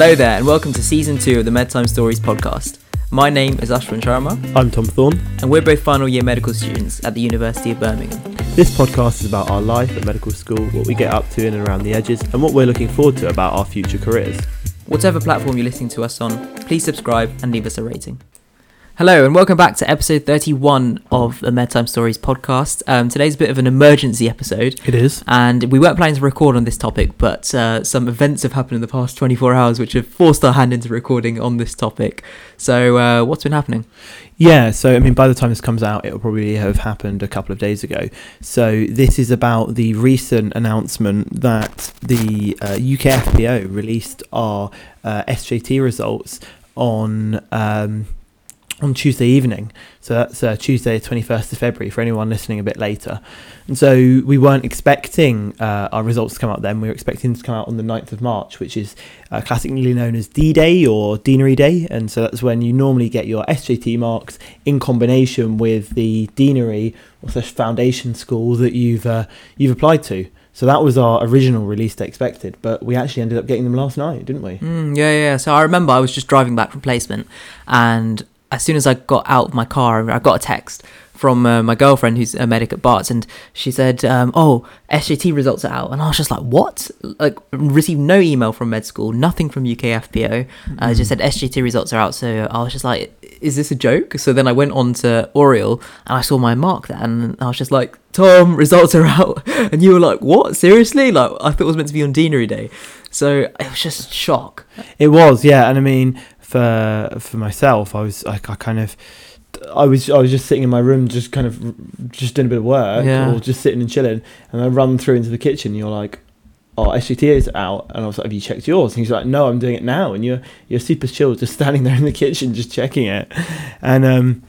Hello there, and welcome to season two of the Medtime Stories podcast. My name is Ashwin Sharma, I'm Tom Thorne. and we're both final year medical students at the University of Birmingham. This podcast is about our life at medical school, what we get up to in and around the edges, and what we're looking forward to about our future careers. Whatever platform you're listening to us on, please subscribe and leave us a rating. Hello, and welcome back to episode 31 of the Medtime Stories podcast. Um, today's a bit of an emergency episode, It is. and we weren't planning to record on this topic, but uh, some events have happened in the past 24 hours which have forced our hand into recording on this topic. So, uh, what's been happening? Yeah, so I mean, by the time this comes out, it'll probably have happened a couple of days ago. So, this is about the recent announcement that the uh, UK FPO released our uh, SJT results on. Um, on Tuesday evening, so that's uh, Tuesday, twenty first of February. For anyone listening a bit later, and so we weren't expecting uh, our results to come out then. We were expecting to come out on the 9th of March, which is uh, classically known as D Day or Deanery Day, and so that's when you normally get your SJT marks in combination with the Deanery or slash foundation school that you've uh, you've applied to. So that was our original release date expected, but we actually ended up getting them last night, didn't we? Mm, yeah, yeah. So I remember I was just driving back from placement, and as soon as I got out of my car, I got a text from uh, my girlfriend who's a medic at Barts, and she said, um, "Oh, SJT results are out," and I was just like, "What?" Like, received no email from med school, nothing from UK FPO. Uh, just said SJT results are out, so I was just like, "Is this a joke?" So then I went on to Oriel and I saw my mark there, and I was just like, "Tom, results are out," and you were like, "What? Seriously?" Like, I thought it was meant to be on Deanery Day, so it was just shock. It was, yeah, and I mean, for for myself, I was like, I kind of, I was, I was just sitting in my room, just kind of, just doing a bit of work, Yeah. or just sitting and chilling, and I run through into the kitchen. And you're like, oh, SJT is out, and I was like, have you checked yours? And he's like, no, I'm doing it now, and you're you're super chill, just standing there in the kitchen, just checking it, and um.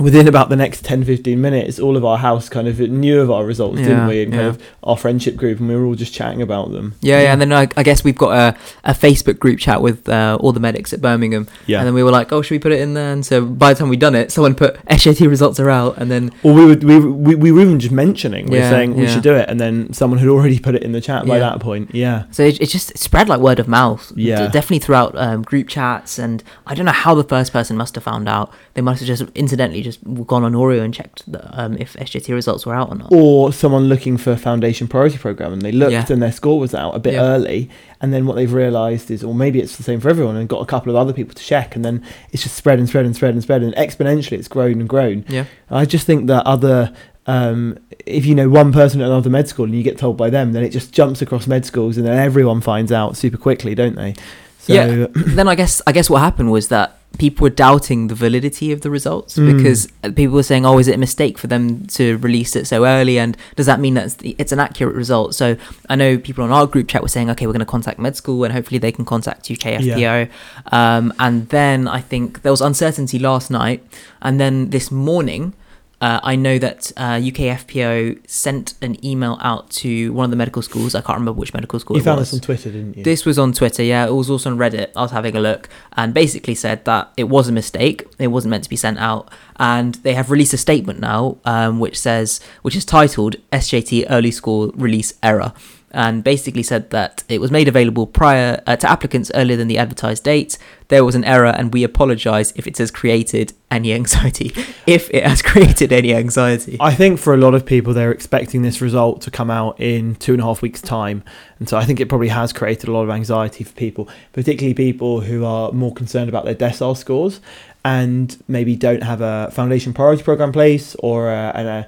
Within about the next 10 15 minutes, all of our house kind of knew of our results, Yeah, didn't we? And kind of our friendship group, and we were all just chatting about them. Yeah, yeah, and then I, I guess we've got a, a Facebook group chat with uh, all the medics at Birmingham, yeah. and then we were like, "Oh, should we put it in there?" And so by the time we'd done it, someone put SJT results are out, and then Or we would we, we, we were even just mentioning we Yeah, were saying we yeah. should do it, and then someone had already put it in the chat by Yeah. that point. Yeah, so it, it just spread like word of mouth. Yeah. Definitely throughout um, group chats, and I don't know how the first person must have found out. They must have just incidentally just gone on Oriel and checked the, um, if SJT results were out or not. or someone looking for a foundation priority program, and they looked Yeah. and their score was out a bit Yeah. early, and then what they've realised is, or maybe it's the same for everyone, and got a couple of other people to check, and then it's just spread and spread and spread and spread, and exponentially it's grown and grown. Yeah, I just think that other. Um, if you know one person at another med school and you get told by them, then it just jumps across med schools and then everyone finds out super quickly, don't they? So, Yeah. then I guess I guess what happened was that people were doubting the validity of the results Mm. because people were saying, "Oh, is it a mistake for them to release it so early?" And does that mean that it's, the- it's an accurate result? So I know people on our group chat were saying, "Okay, we're going to contact med school, and hopefully they can contact UKFPO." Um, and then I think there was uncertainty last night, and then this morning. Uh, I know that uh, UKFPO sent an email out to one of the medical schools. I can't remember which medical school you found was. this on Twitter, didn't you? This was on Twitter, yeah. It was also on Reddit. I was having a look and basically said that it was a mistake. It wasn't meant to be sent out. And they have released a statement now, um, which says, which is titled SJT Early School Release Error. And basically said that it was made available prior uh, to applicants earlier than the advertised date. There was an error, and we apologise if it has created any anxiety. if it has created any anxiety. I think for a lot of people, they're expecting this result to come out in two and a half weeks' time. And so I think it probably has created a lot of anxiety for people, particularly people who are more concerned about their decile scores and maybe don't have a foundation priority program place or a, a,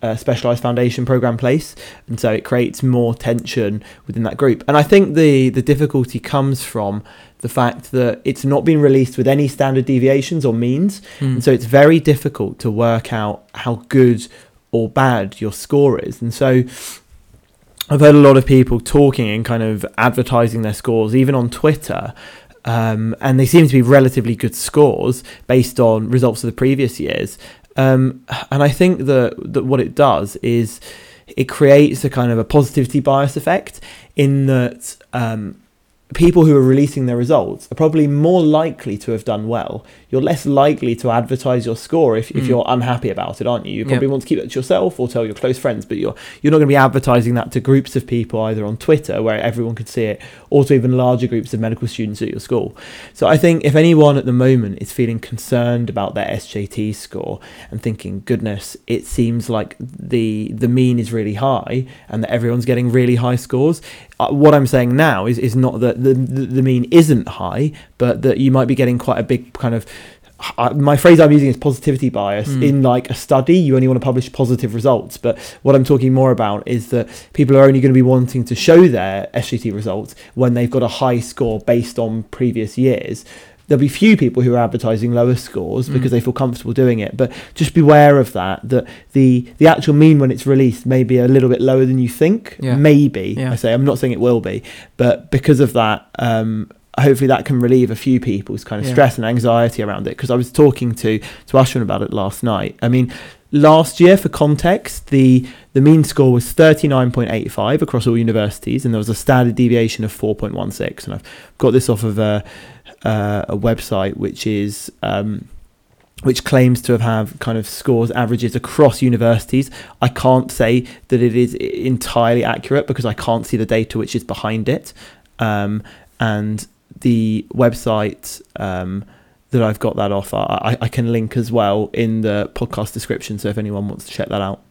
a specialized foundation program place. And so it creates more tension within that group. And I think the, the difficulty comes from the fact that it's not been released with any standard deviations or means. Mm. And so it's very difficult to work out how good or bad your score is. And so I've heard a lot of people talking and kind of advertising their scores, even on Twitter. Um, and they seem to be relatively good scores based on results of the previous years. Um, and I think that, that what it does is it creates a kind of a positivity bias effect in that um, people who are releasing their results are probably more likely to have done well you're less likely to advertise your score if, if Mm. you're unhappy about it, aren't you? You Yep. probably want to keep it to yourself or tell your close friends, but you're you're not going to be advertising that to groups of people either on Twitter where everyone could see it, or to even larger groups of medical students at your school. So I think if anyone at the moment is feeling concerned about their SJT score and thinking, goodness, it seems like the the mean is really high and that everyone's getting really high scores. Uh, what I'm saying now is is not that the, the the mean isn't high, but that you might be getting quite a big kind of my phrase I'm using is positivity bias. Mm. In like a study, you only want to publish positive results. But what I'm talking more about is that people are only going to be wanting to show their SJT results when they've got a high score based on previous years. There'll be few people who are advertising lower scores because Mm. they feel comfortable doing it. But just beware of that. That the the actual mean when it's released may be a little bit lower than you think. Yeah. Maybe Yeah. I say I'm not saying it will be, but because of that, um, hopefully that can relieve a few people's kind of Yeah. stress and anxiety around it. Because I was talking to to Ashwin about it last night. I mean, last year for context, the the mean score was 39.85 across all universities, and there was a standard deviation of 4.16. And I've got this off of a uh, a website which is. Um, which claims to have, have kind of scores averages across universities. I can't say that it is entirely accurate because I can't see the data which is behind it. Um, and the website um, that I've got that off, I, I can link as well in the podcast description. So if anyone wants to check that out.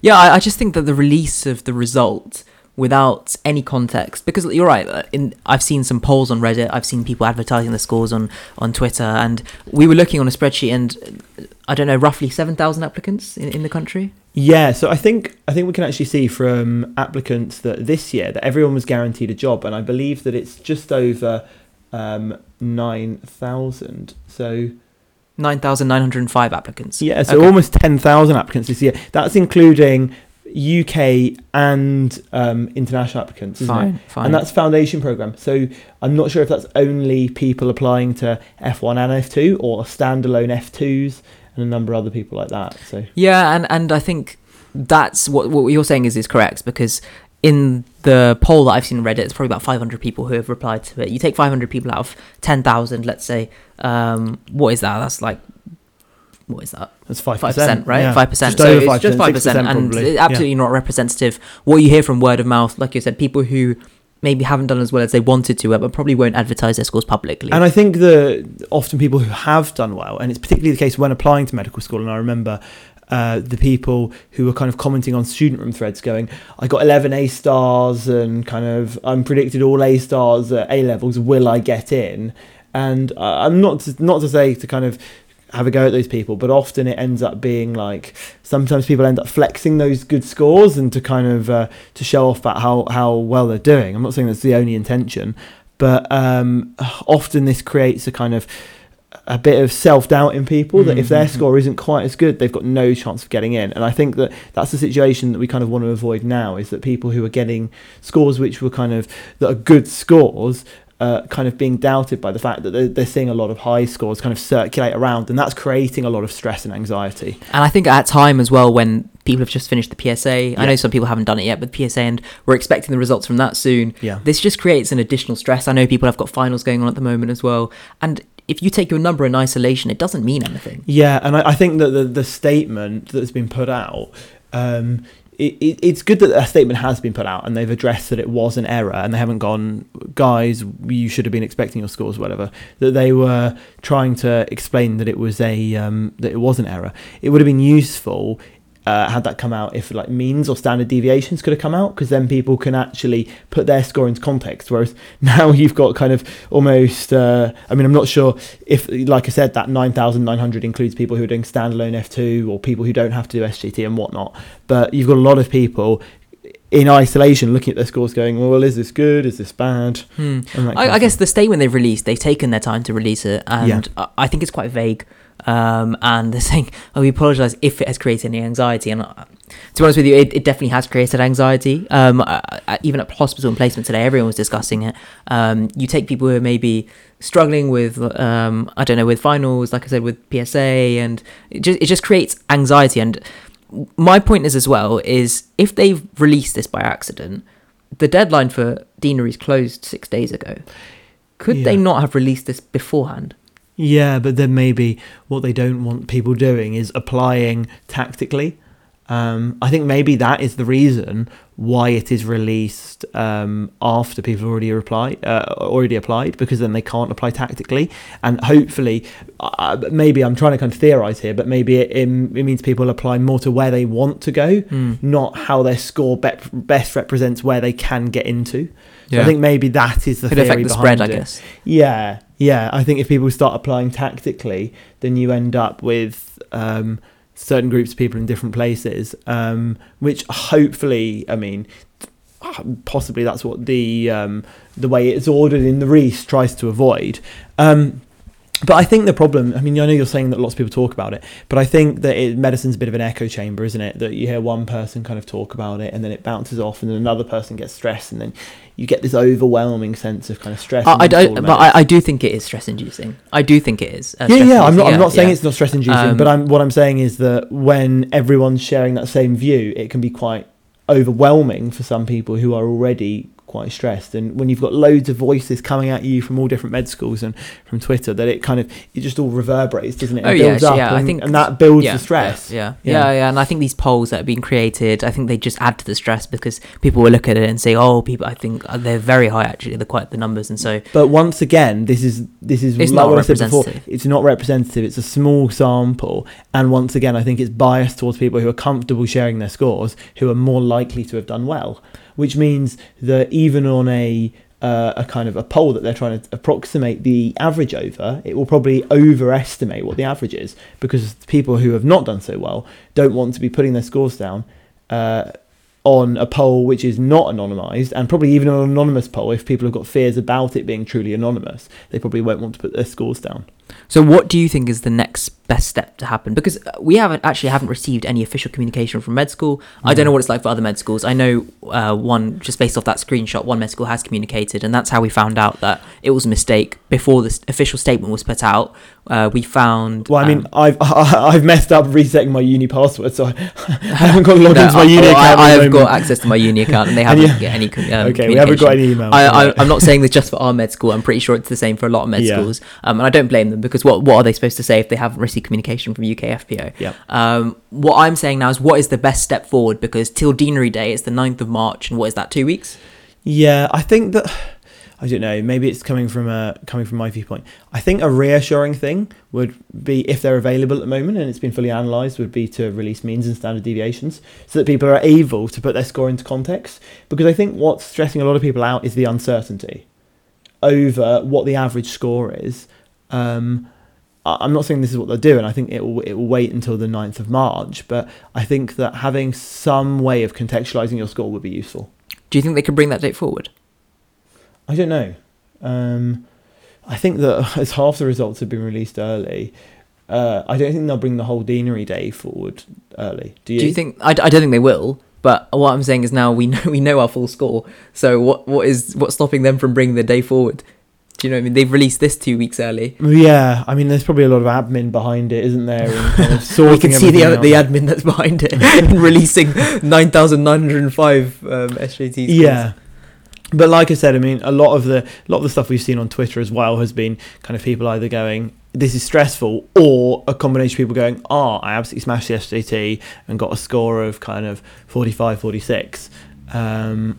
Yeah, I, I just think that the release of the result without any context, because you're right. uh, In I've seen some polls on Reddit, I've seen people advertising the scores on on Twitter, and we were looking on a spreadsheet, and uh, I don't know, roughly seven thousand applicants in, in the country. Yeah, so I think I think we can actually see from applicants that this year that everyone was guaranteed a job, and I believe that it's just over um, nine thousand. So Nine thousand nine hundred and five applicants. yeah, so Okay. almost ten thousand applicants this year. That's including UK and um, international applicants, isn't it? Fine, fine. And that's foundation program. So I'm not sure if that's only people applying to F1 and F2 or standalone F2s and a number of other people like that. So Yeah, and and I think that's what what you're saying is is correct because in the poll that I've seen on Reddit, it's probably about 500 people who have replied to it. You take 500 people out of 10,000, let's say. Um, what is that? That's like what is that? that's five Five percent, right? Five percent. Just So over it's just five percent, and probably. it's absolutely not representative. What you hear from word of mouth, like you said, people who maybe haven't done as well as they wanted to, but probably won't advertise their scores publicly. And I think that often people who have done well, and it's particularly the case when applying to medical school, and I remember uh, the people who were kind of commenting on student room threads going, I got 11 A stars and kind of I'm predicted all A stars at A levels, will I get in? And uh, I'm not to, not to say to kind of have a go at those people, but often it ends up being like sometimes people end up flexing those good scores and to kind of uh, to show off about how how well they're doing. I'm not saying that's the only intention, but um, often this creates a kind of a bit of self doubt in people that if their Mhm. score isn't quite as good, they've got no chance of getting in. And I think that that's the situation that we kind of want to avoid now is that people who are getting scores which were kind of that are good scores. Uh, kind of being doubted by the fact that they're, they're seeing a lot of high scores kind of circulate around, and that's creating a lot of stress and anxiety. And I think at time as well when people have just finished the PSA. I know some people haven't done it yet, but PSA and we're expecting the results from that soon. Yeah. This just creates an additional stress. I know people have got finals going on at the moment as well. And if you take your number in isolation, it doesn't mean anything. Yeah, and I, I think that the, the statement that's been put out, um, it, it, it's good that a statement has been put out and they've addressed that it was an error and they haven't gone, guys, you should have been expecting your scores, whatever. That they were trying to explain that it was a um, that it was an error. It would have been useful. Uh, had that come out if like means or standard deviations could have come out because then people can actually put their score into context. Whereas now you've got kind of almost uh, i mean i'm not sure if like i said that 9900 includes people who are doing standalone f2 or people who don't have to do sjt and whatnot. But you've got a lot of people in isolation looking at their scores going well is this good? Is this bad? Hmm. and that kind I, I guess the statement they've released, they've taken their time to release it, and I I think it's quite vague. Um, and they're saying, "Oh, we apologise if it has created any anxiety." And uh, to be honest with you, it, it definitely has created anxiety. Um, uh, even at hospital and placement today, everyone was discussing it. Um, you take people who are maybe struggling with, um, I don't know, with finals, like I said, with PSA, and it just it just creates anxiety. And my point is as well is if they've released this by accident, the deadline for deaneries closed six days ago. Could they not have released this beforehand? Yeah, but then maybe what they don't want people doing is applying tactically. Um, I think maybe that is the reason why it is released um, after people already apply, uh, already applied, because then they can't apply tactically. And hopefully, uh, maybe I'm trying to kind of theorize here, but maybe it, it, means people apply more to where they want to go, Mm. not how their score be- best represents where they can get into. So Yeah. I think maybe that is the Could theory affect the behind spread, I it. guess. Yeah, yeah. I think if people start applying tactically, then you end up with um, certain groups of people in different places, um, which hopefully, I mean, possibly that's what the um, the way it's ordered in the Reese tries to avoid. Um, but I think the problem, I mean, I know you're saying that lots of people talk about it, but I think that it, medicine's a bit of an echo chamber, isn't it? That you hear one person kind of talk about it and then it bounces off and then another person gets stressed and then you get this overwhelming sense of kind of stress. I, I don't, but. I, I do think it is stress inducing. I do think it is. uh, yeah, yeah. I'm not. I'm not saying yeah. it's not stress inducing, Um, but I'm what I'm saying is that when everyone's sharing that same view, it can be quite overwhelming for some people who are already quite stressed. And when you've got loads of voices coming at you from all different med schools and from Twitter, that it kind of it just all reverberates, doesn't it? It Oh, yeah, builds so up, yeah, I and, think- and that builds yeah, the stress. Yeah, Yeah. yeah, yeah, yeah. And I think these polls that have been created, I think they just add to the stress because people will look at it and say, "Oh, people, I think uh, they're very high actually. They're quite the numbers." And so, But once again, this is this is It's like not what I said before. representative. It's not representative. It's a small sample, and once again, I think it's biased towards people who are comfortable sharing their scores, who are more likely to have done well. Which means that even on a uh, a kind of a poll that they're trying to approximate the average over, it will probably overestimate what the average is because people who have not done so well don't want to be putting their scores down. Uh, on a poll which is not anonymized and probably even an anonymous poll if people have got fears about it being truly anonymous they probably won't want to put their scores down so what do you think is the next best step to happen? Because uh, we haven't actually haven't received any official communication from med school. I don't know what it's like for other med schools. I know uh, one just based off that screenshot, one med school has communicated, and that's how we found out that it was a mistake before this official statement was put out. Uh, we found. well i mean um, i've i've messed up resetting my uni password so i haven't got logged no, into my I- uni account I, I have got access to my uni account, and they haven't you- get any. Um, okay we haven't got any email. I, I'm not saying this just for our med school. I'm pretty sure it's the same for a lot of med Yeah. schools, um, and I don't blame them because what what are they supposed to say if they haven't received communication from UKFPO? Yep. Um, what I'm saying now is what is the best step forward because till Deanery Day it's the 9th of March, and what is that? Two weeks? Yeah, I think that I don't know. Maybe it's coming from a coming from my viewpoint. I think a reassuring thing would be if they're available at the moment and it's been fully analysed, would be to release means and standard deviations so that people are able to put their score into context. Because I think what's stressing a lot of people out is the uncertainty over what the average score is. Um, I'm not saying this is what they're doing. I think it will it will wait until the 9th of March, but I think that having some way of contextualising your score would be useful. Do you think they could bring that date forward? I don't know. Um, I think that as half the results have been released early, uh, I don't think they'll bring the whole deanery day forward early. Do you? Do you think? I, I don't think they will. But what I'm saying is now we know we know our full score. So what what is what's stopping them from bringing the day forward? Do you know what I mean? They've released this two weeks early. Yeah, I mean, there's probably a lot of admin behind it, isn't there? And kind of we can see the the admin that's behind it in releasing nine thousand nine hundred and five um, SJT. Yeah. But like I said, I mean, a lot of the a lot of the stuff we've seen on Twitter as well has been kind of people either going, "This is stressful," or a combination of people going, "Oh, I absolutely smashed the SJT and got a score of kind of 45, 46." Um,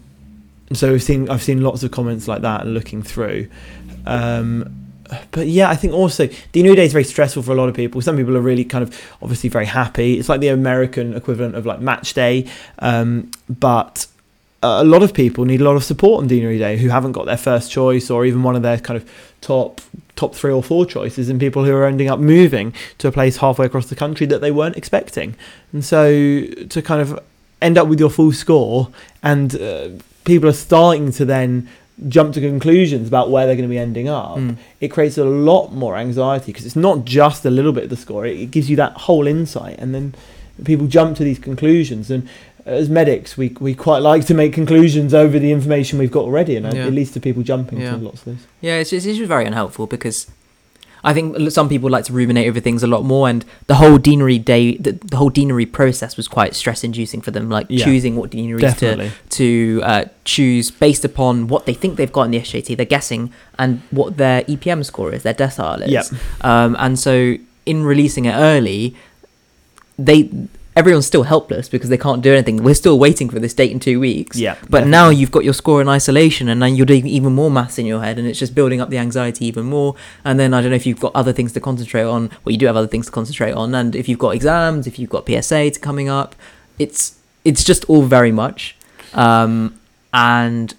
so we've seen I've seen lots of comments like that looking through. Um, but yeah, I think also the new day is very stressful for a lot of people. Some people are really kind of obviously very happy. It's like the American equivalent of like match day, um, but a lot of people need a lot of support on Deanery Day who haven't got their first choice or even one of their kind of top top three or four choices, and people who are ending up moving to a place halfway across the country that they weren't expecting. And so to kind of end up with your full score, and uh, people are starting to then jump to conclusions about where they're going to be ending up. Mm. It creates a lot more anxiety because it's not just a little bit of the score; it, it gives you that whole insight, and then people jump to these conclusions and as medics, we we quite like to make conclusions over the information we've got already, and Yeah. it leads to people jumping Yeah. to lots of this. Yeah, it's it's just very unhelpful because I think some people like to ruminate over things a lot more, and the whole deanery day, the, the whole deanery process was quite stress-inducing for them, like Yeah. choosing what deaneries to to uh, choose based upon what they think they've got in the SJT. They're guessing and what their EPM score is, their decile is. Yep. Um, and so in releasing it early, they everyone's still helpless because they can't do anything. We're still waiting for this date in two weeks. Yeah. But now you've got your score in isolation, and then you're doing even more maths in your head, and it's just building up the anxiety even more. And then I don't know if you've got other things to concentrate on. Well, you do have other things to concentrate on, and if you've got exams, if you've got PSA to coming up, it's it's just all very much. Um, and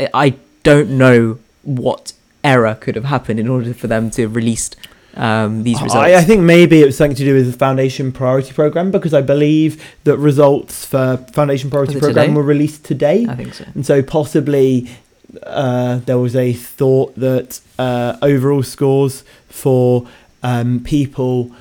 I- I don't know what error could have happened in order for them to have released um, these results. I, I think maybe it was something to do with the foundation priority program because I believe that results for foundation priority program today? were released today, I think so. and so possibly uh, there was a thought that uh, overall scores for um, people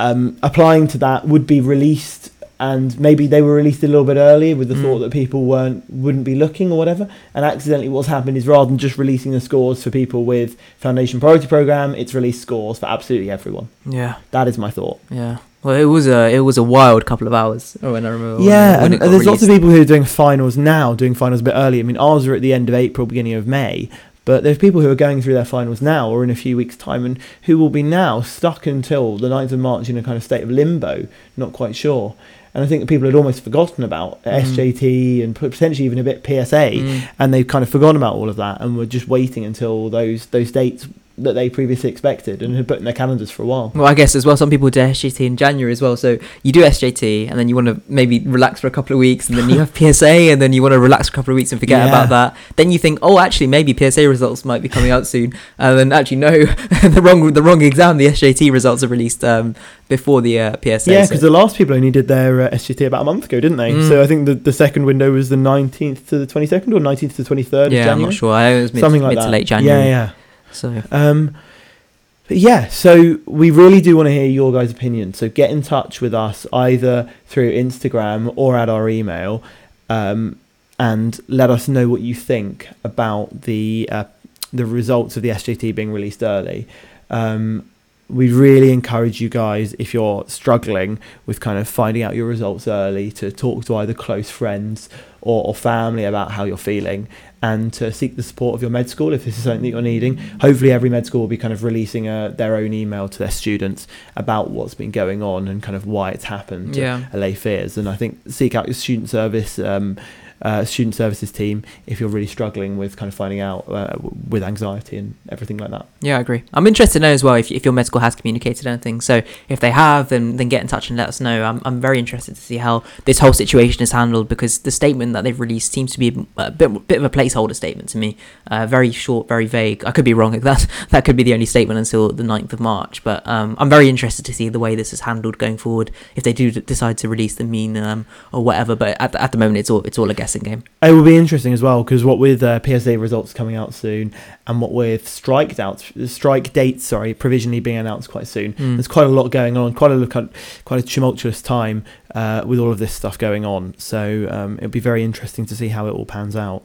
um, applying to that would be released. And maybe they were released a little bit earlier with the Mm. thought that people weren't wouldn't be looking or whatever. And accidentally, what's happened is rather than just releasing the scores for people with foundation priority program, it's released scores for absolutely everyone. Yeah. That is my thought. Yeah. Well, it was a it was a wild couple of hours Oh, when I remember. yeah, when and, and there's lots of people who are doing finals now, doing finals a bit early. I mean, ours are at the end of April, beginning of May, but there's people who are going through their finals now or in a few weeks' time and who will be now stuck until the 9th of March in a kind of state of limbo, not quite sure. And I think people had almost forgotten about Mm. SJT and potentially even a bit PSA, Mm. and they've kind of forgotten about all of that and were just waiting until those those dates that they previously expected and had put in their calendars for a while. Well, I guess as well, some people do SJT in January as well. So you do SJT, and then you want to maybe relax for a couple of weeks, and then you have PSA, and then you want to relax for a couple of weeks and forget Yeah. about that. Then you think, oh, actually, maybe PSA results might be coming out soon, and then actually no, the wrong the wrong exam. The SJT results are released um, before the uh, PSA. Yeah, so- because the last people only did their uh, SJT about a month ago, didn't they? Mm. So I think the, the second window was the 19th to the 22nd or 19th to the 23rd of yeah, I'm not sure. I, was mid, Something like mid that. to late January. Yeah, yeah. So Um, yeah, so we really do want to hear your guys' opinion. So get in touch with us either through Instagram or at our email, um, and let us know what you think about the uh, the results of the SJT being released early. Um, we really encourage you guys if you're struggling with kind of finding out your results early to talk to either close friends or, or family about how you're feeling and to seek the support of your med school if this is something that you're needing. Hopefully, every med school will be kind of releasing a, their own email to their students about what's been going on and kind of why it's happened to Yeah. allay fears. And I think seek out your student service. Um, uh, student services team if you're really struggling with kind of finding out uh, with anxiety and everything like that. Yeah, I agree. I'm interested to know as well if, if your med school has communicated anything. So if they have, then then get in touch and let us know. I'm, I'm very interested to see how this whole situation is handled because the statement that they've released seems to be a bit, bit of a placeholder statement to me. Uh, very short, very vague. I could be wrong. That that could be the only statement until the 9th of March. But um, I'm very interested to see the way this is handled going forward. If they do decide to release the mean um, or whatever, but at, the- at the moment it's all it's all a guessing game. It will be interesting as well because what with uh, PSA results coming out soon and what with strike strike dates, sorry, provisionally being announced quite soon. Mm. There's quite a lot going on, quite a quite a tumultuous time uh, with all of this stuff going on. So um, it'll be very interesting to see how it all pans out.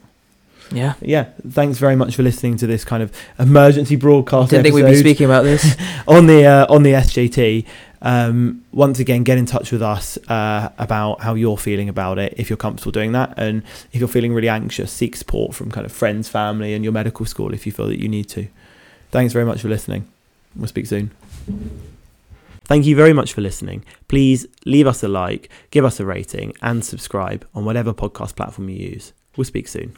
Yeah. Yeah, thanks very much for listening to this kind of emergency broadcast Didn't think we'd be speaking about this. on the uh, on the SJT. Um, once again, get in touch with us uh, about how you're feeling about it. If you're comfortable doing that, and if you're feeling really anxious, seek support from kind of friends, family, and your medical school if you feel that you need to. Thanks very much for listening. We'll speak soon. Thank you very much for listening. Please leave us a like, give us a rating, and subscribe on whatever podcast platform you use. We'll speak soon.